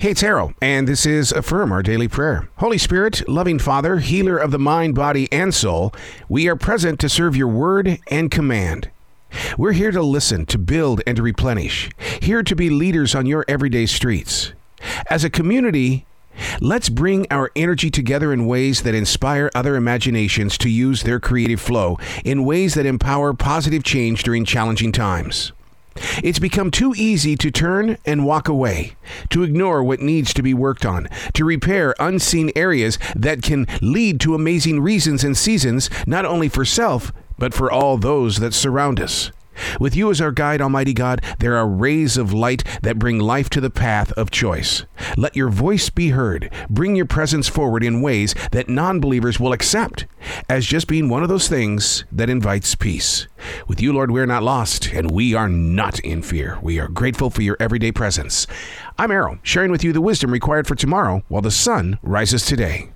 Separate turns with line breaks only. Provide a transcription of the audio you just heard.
Hey, it's and this is Affirm, our daily prayer. Holy Spirit, loving Father, healer of the mind, body, and soul, we are present to serve your word and command. We're here to listen, to build, and to replenish, here to be leaders on your everyday streets. As a community, let's bring our energy together in ways that inspire other imaginations to use their creative flow, in ways that empower positive change during challenging times. It's become too easy to turn and walk away, to ignore what needs to be worked on, to repair unseen areas that can lead to amazing reasons and seasons, not only for self, but for all those that surround us. With you as our guide, Almighty God, there are rays of light that bring life to the path of choice. Let your voice be heard. Bring your presence forward in ways that non believers will accept as just being one of those things that invites peace. With you, Lord, we're not lost and we are not in fear. We are grateful for your everyday presence. I'm Arroe, sharing with you the wisdom required for tomorrow while the sun rises today.